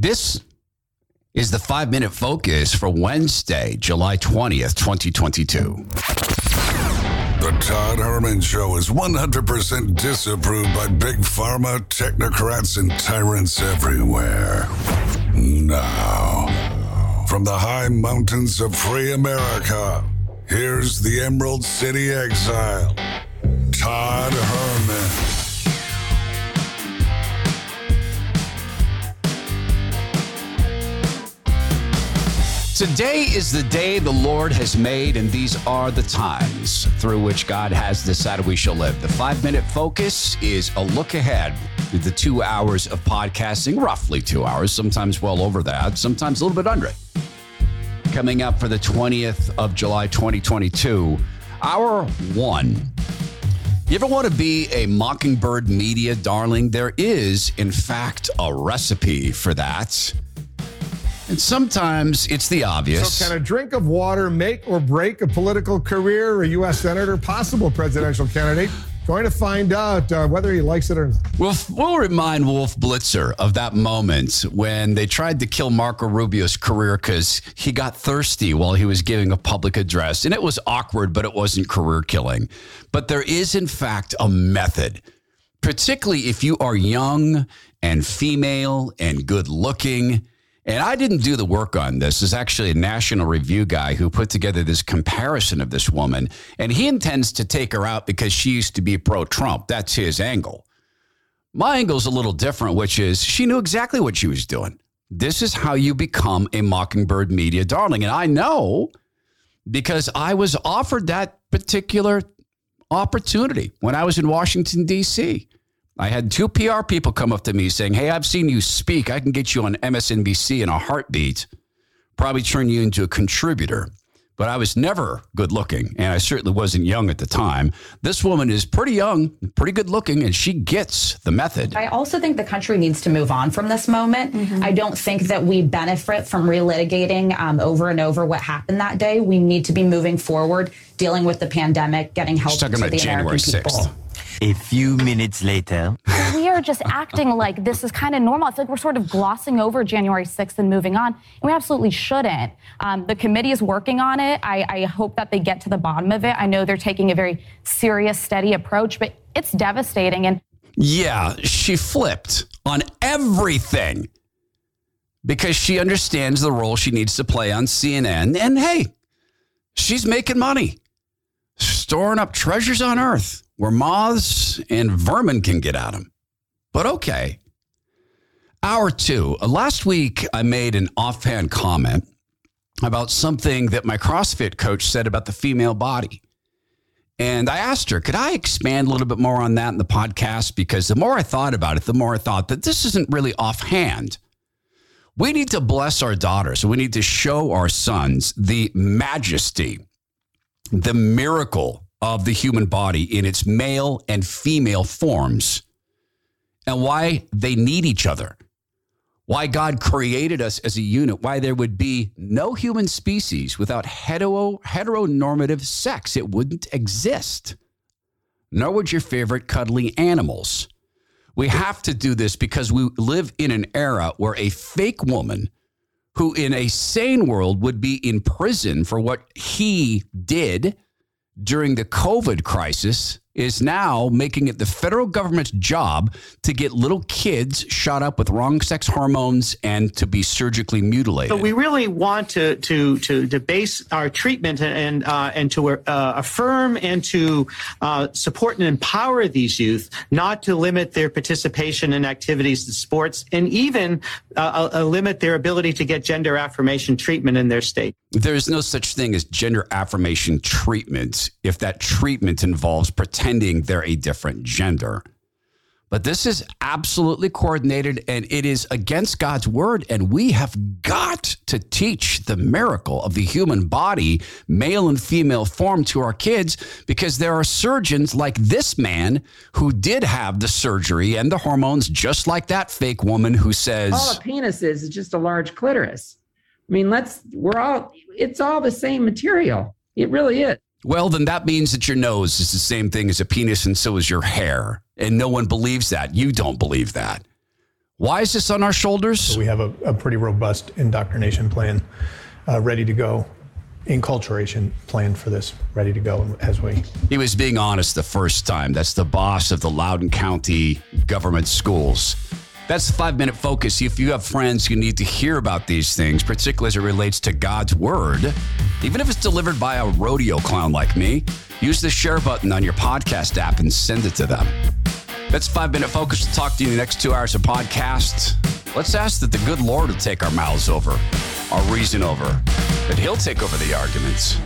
This is the five minute focus for Wednesday, July 20th, 2022. The Todd Herman Show is 100% disapproved by big pharma, technocrats, and tyrants everywhere. Now, from the high mountains of free America, here's the Emerald City Exile, Todd Herman. Today is the day the Lord has made, and these are the times through which God has decided we shall live. The five minute focus is a look ahead the two hours of podcasting, roughly two hours, sometimes well over that, sometimes a little bit under it. Coming up for the 20th of July, 2022, hour one. You ever want to be a Mockingbird media darling? There is, in fact, a recipe for that. And sometimes it's the obvious. So, can a drink of water make or break a political career? A U.S. senator, possible presidential candidate, going to find out uh, whether he likes it or not. We'll, we'll remind Wolf Blitzer of that moment when they tried to kill Marco Rubio's career because he got thirsty while he was giving a public address. And it was awkward, but it wasn't career killing. But there is, in fact, a method, particularly if you are young and female and good looking and I didn't do the work on this. There's actually a National Review guy who put together this comparison of this woman, and he intends to take her out because she used to be pro Trump. That's his angle. My angle's a little different, which is she knew exactly what she was doing. This is how you become a Mockingbird media darling. And I know because I was offered that particular opportunity when I was in Washington, D.C. I had two PR people come up to me saying, Hey, I've seen you speak. I can get you on MSNBC in a heartbeat, probably turn you into a contributor. But I was never good looking, and I certainly wasn't young at the time. This woman is pretty young, pretty good looking, and she gets the method. I also think the country needs to move on from this moment. Mm-hmm. I don't think that we benefit from relitigating um, over and over what happened that day. We need to be moving forward, dealing with the pandemic, getting help to the January American 6th. people. A few minutes later. We are just acting like this is kind of normal. It's like we're sort of glossing over January 6th and moving on. And we absolutely shouldn't. Um, the committee is working on it. I, I hope that they get to the bottom of it. I know they're taking a very serious, steady approach, but it's devastating. And yeah, she flipped on everything because she understands the role she needs to play on CNN. And hey, she's making money, storing up treasures on earth where moths and vermin can get at them. But okay. Hour two. Uh, last week, I made an offhand comment about something that my CrossFit coach said about the female body. And I asked her, could I expand a little bit more on that in the podcast? Because the more I thought about it, the more I thought that this isn't really offhand. We need to bless our daughters. We need to show our sons the majesty, the miracle of the human body in its male and female forms and why they need each other. Why God created us as a unit, why there would be no human species without hetero, heteronormative sex. It wouldn't exist. Nor would your favorite cuddly animals. We have to do this because we live in an era where a fake woman who in a sane world would be in prison for what he did during the COVID crisis is now making it the federal government's job to get little kids shot up with wrong sex hormones and to be surgically mutilated. So we really want to to to, to base our treatment and uh, and to uh, affirm and to uh, support and empower these youth, not to limit their participation in activities and sports, and even uh, uh, limit their ability to get gender affirmation treatment in their state. There is no such thing as gender affirmation treatment if that treatment involves pretending they're a different gender. But this is absolutely coordinated and it is against God's word. And we have got to teach the miracle of the human body, male and female form, to our kids because there are surgeons like this man who did have the surgery and the hormones, just like that fake woman who says, All a penis is is just a large clitoris. I mean, let's, we're all, it's all the same material. It really is. Well, then that means that your nose is the same thing as a penis and so is your hair. And no one believes that. You don't believe that. Why is this on our shoulders? We have a, a pretty robust indoctrination plan uh, ready to go, enculturation plan for this ready to go as we. He was being honest the first time. That's the boss of the Loudoun County government schools. That's the five minute focus. If you have friends who need to hear about these things, particularly as it relates to God's word, even if it's delivered by a rodeo clown like me, use the share button on your podcast app and send it to them. That's five minute focus. We'll talk to you in the next two hours of podcast. Let's ask that the good Lord will take our mouths over, our reason over, that He'll take over the arguments.